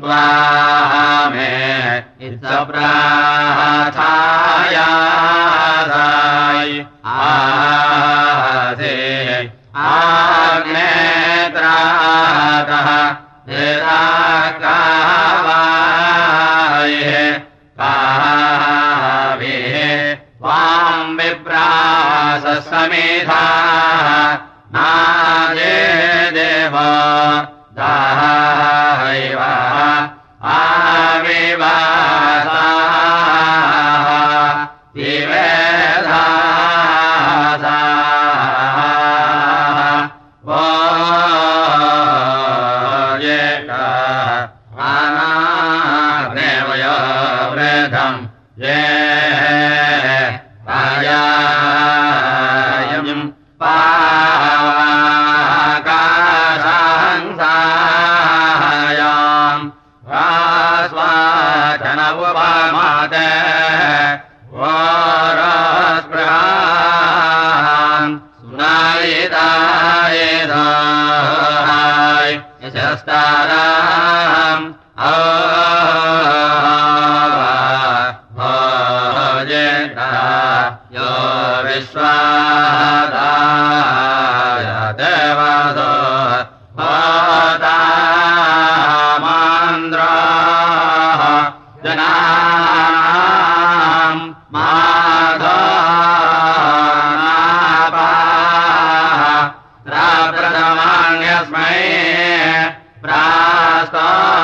त्वा मे इतप्राथायाय आसे आग्नेत्रातः Ah.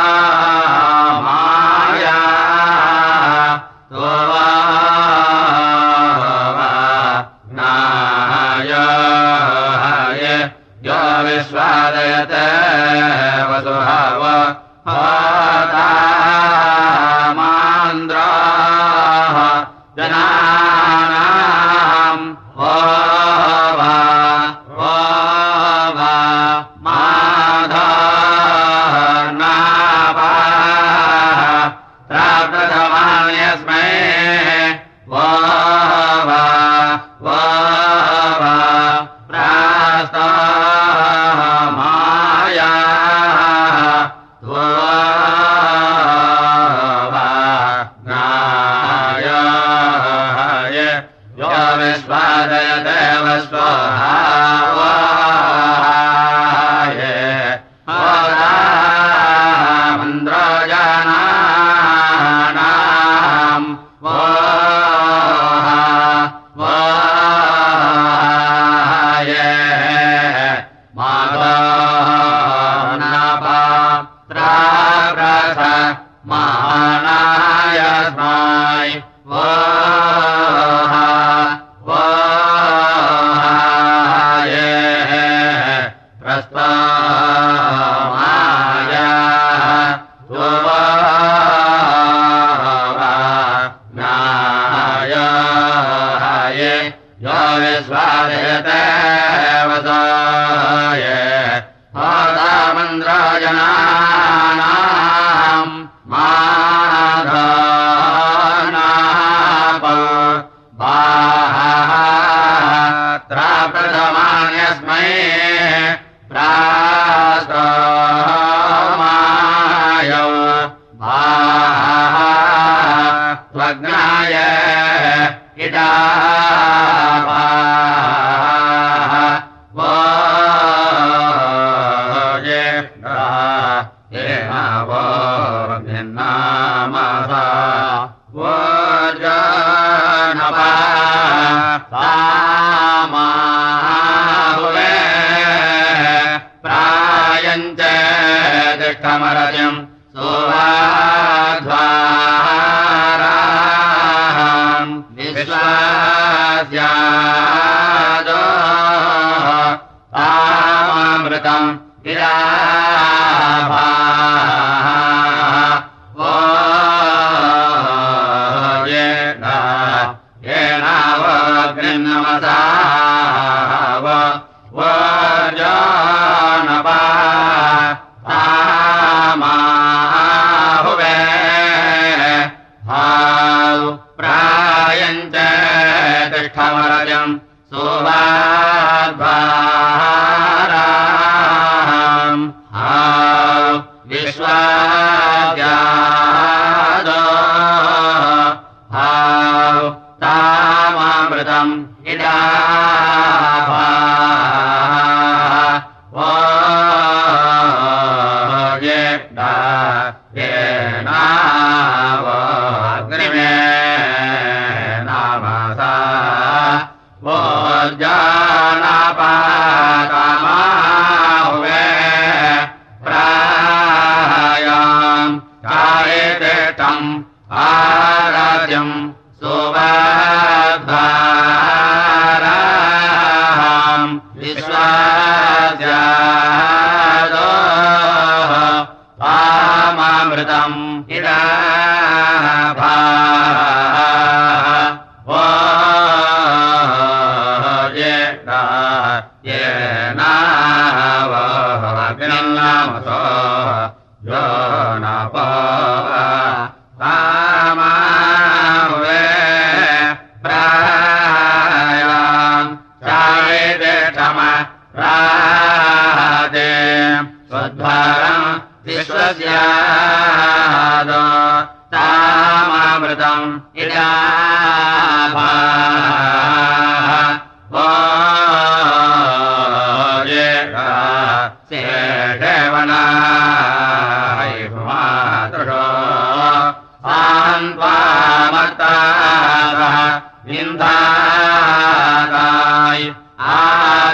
कामराजम्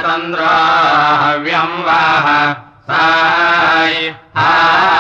चन्द्रव्यं साय। आ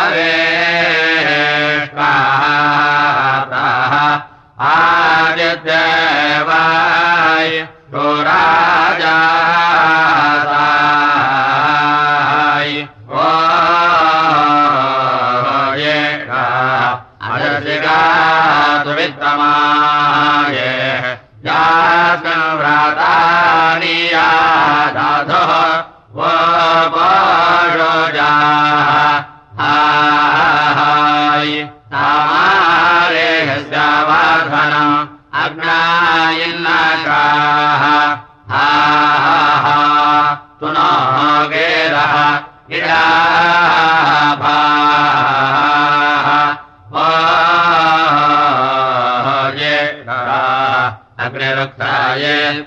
ये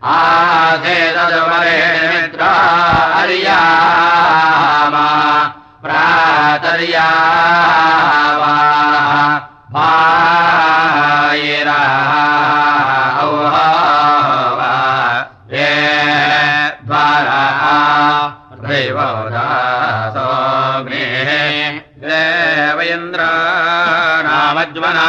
मरेर्याम प्रातर्या वा पाय रावारा वेव देव इन्द्र रामज्मना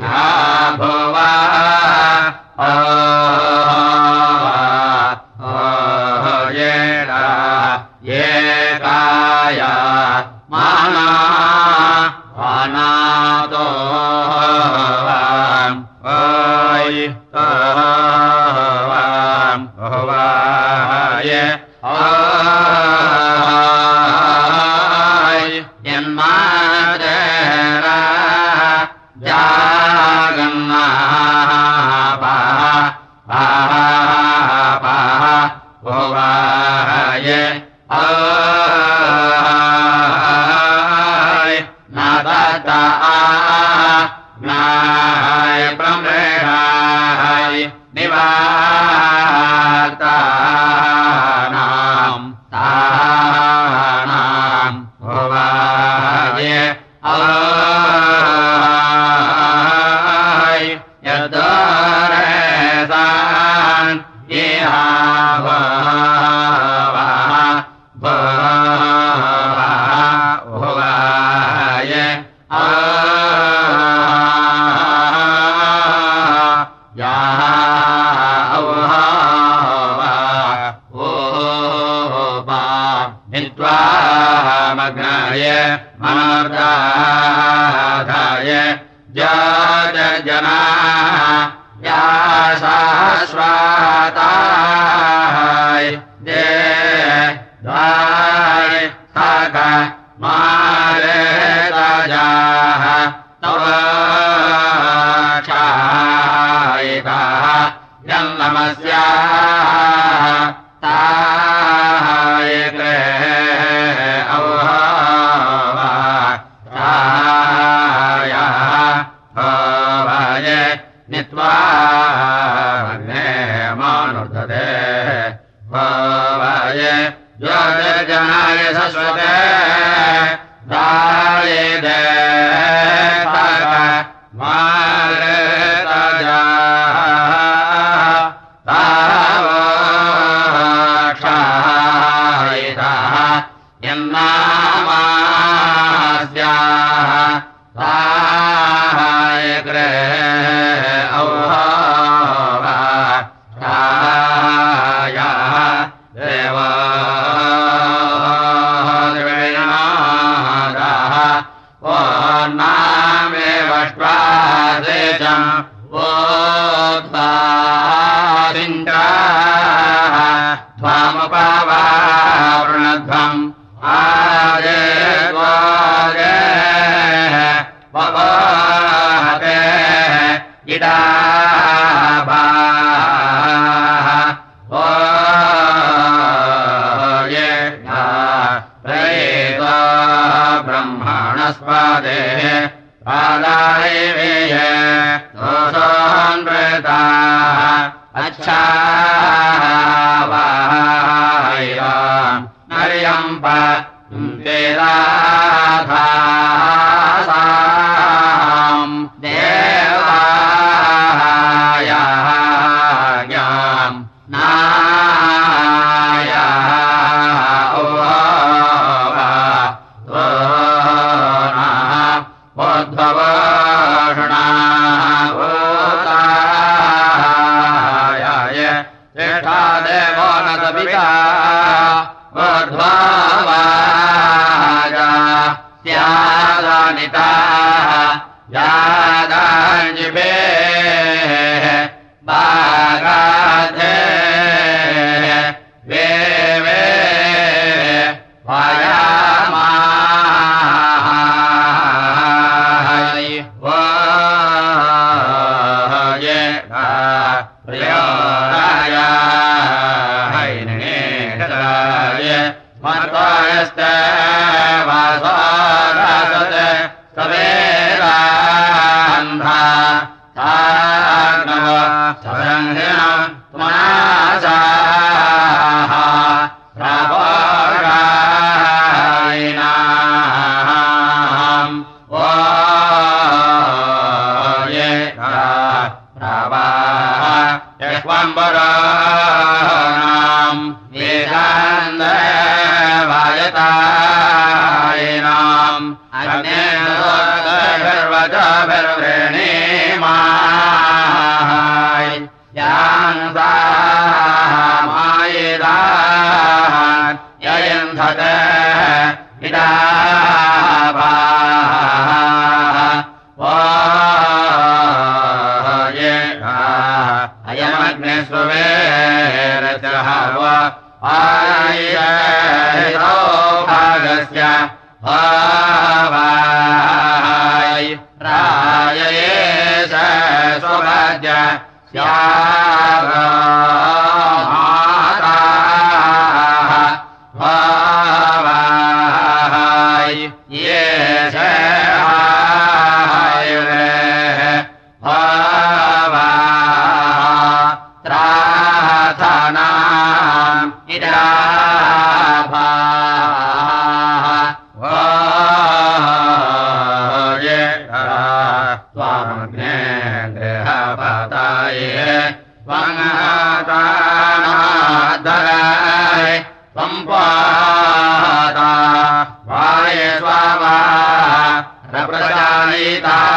भुवा यन्नामास्याः kita.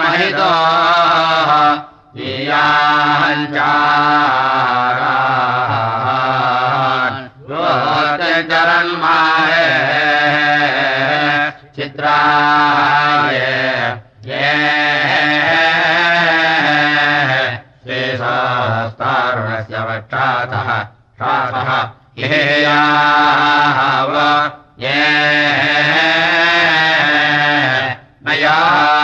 महितो चरन्माय चित्राय ये शेषस्तारुणस्य वक्षातः शासः येयाव ये मया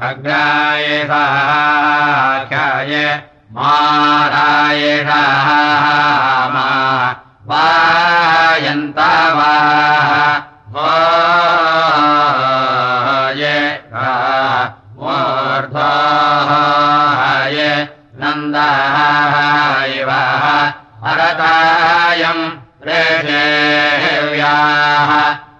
हाय भग्राय साख्याय माराय मा वायन्ता वा हाय मूर्धाय नन्दाय वा हरतायम् प्रेषेव्याः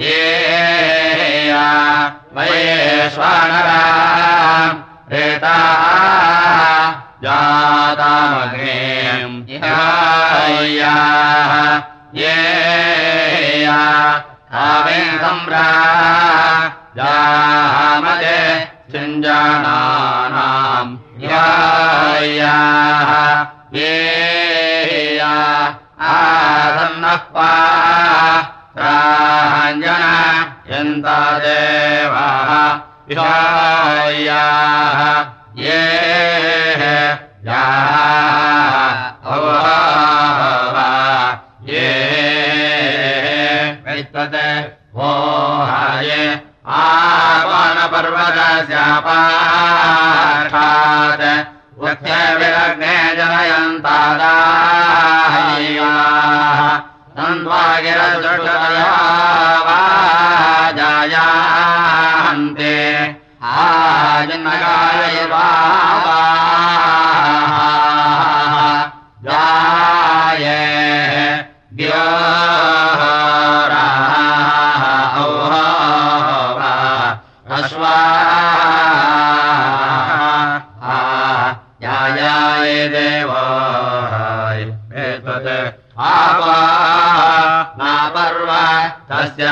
ये वयेष्वानराम् रेता जातामग्नेम् इहायाः ये आवेन् सम्रा जामदे चिञ्जानानाम् यायाः ये आसन्नः प्राञ्जन यन्ता देवाः विहायाः ये ये आवाणपर्वत शापाद वक्त विरग्ने जायन्ता दाया सन्द्वागिरया वा जायान्ते आजन्मकालय या याय देवाय एतत् आवा मा पर्व तस्य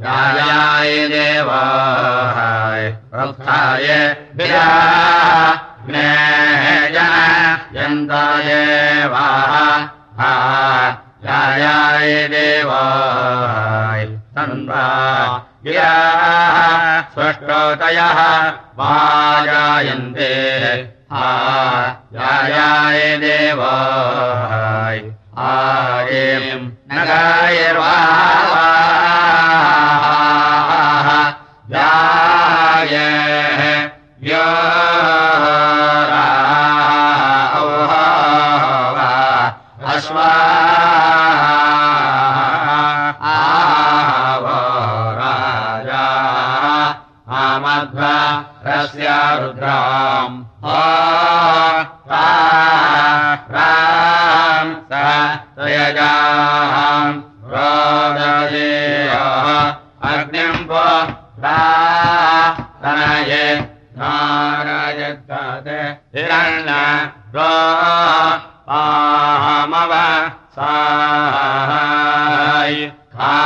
रयाय देवाय रंसाय प्रे चन्दाय वा आयाय देवाय सन्द्रा ः स्वश्रोतयः पायायन्ते आयाय देवाय आयेम् न गायवा रुद्रा रायजा राजे अर्गिं वा राज नाराय गाद हिरण सय हा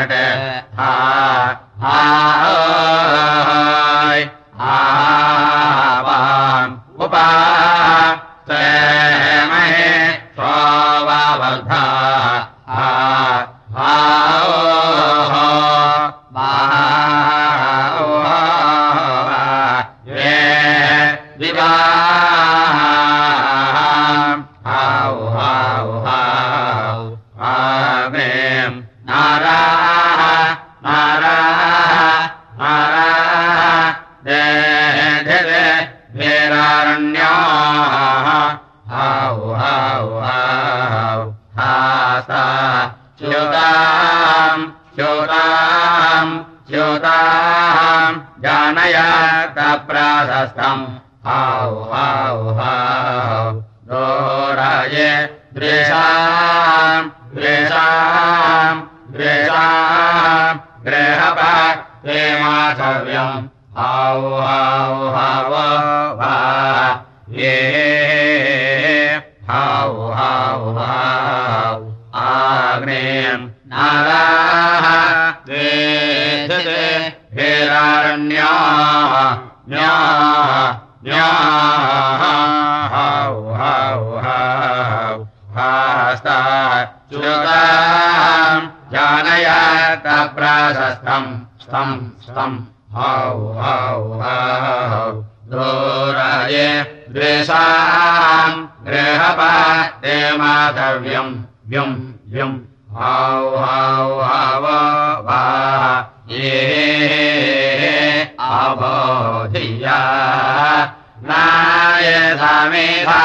हा नाराः हाउ हाउ हास्ता च्युताम् जानयात प्राशस्तम् स्तम् स्तम् हौ हौ हौ दोराये द्वेषाम् गृहपाते माधव्यम् व्यम् व्यम् हौ हौ हव वा ये अबोधिया नाय समेधा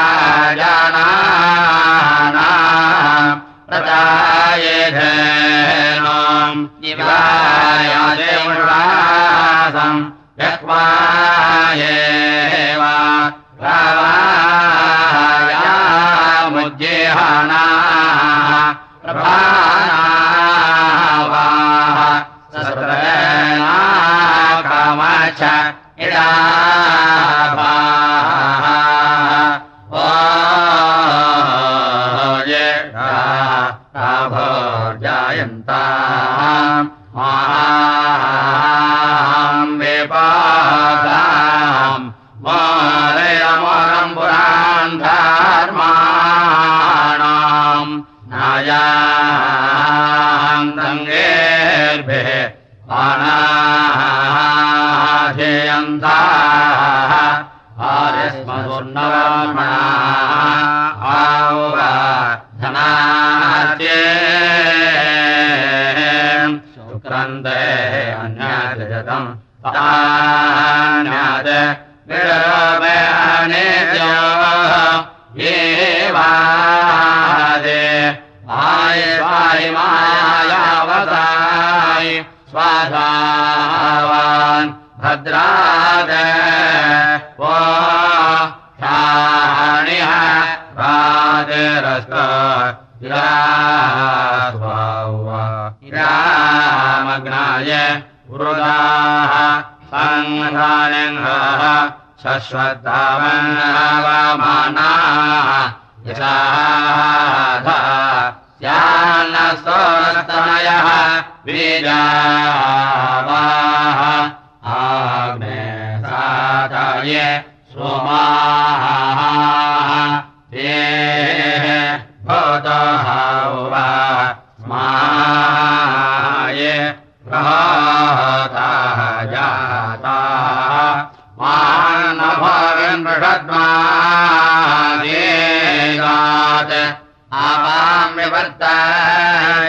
जनानाम् प्रदायेधेनाम् दिवायादेवरासम् यक्वायेव प्रवायामुज्जेहना सस्रेणा कामच इडाभाः भोर्जायन्ताम् माम् बीजावाः आग्ने साधाय सोमाः। ते भवतः वा स्माय प्रहताः जाताः मानभवन्मृषद्मादेगात् आवाम् विवर्ताय।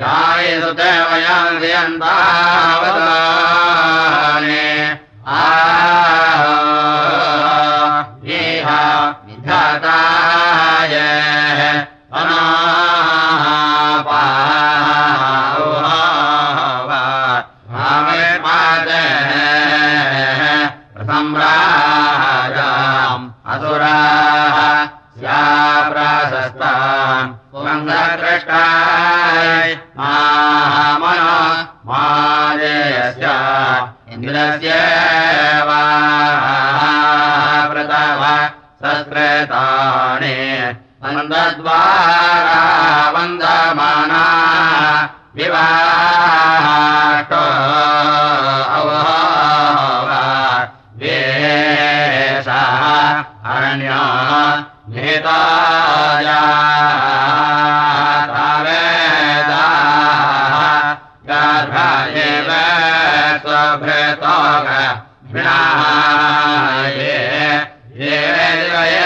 यायसु ते वयम् ये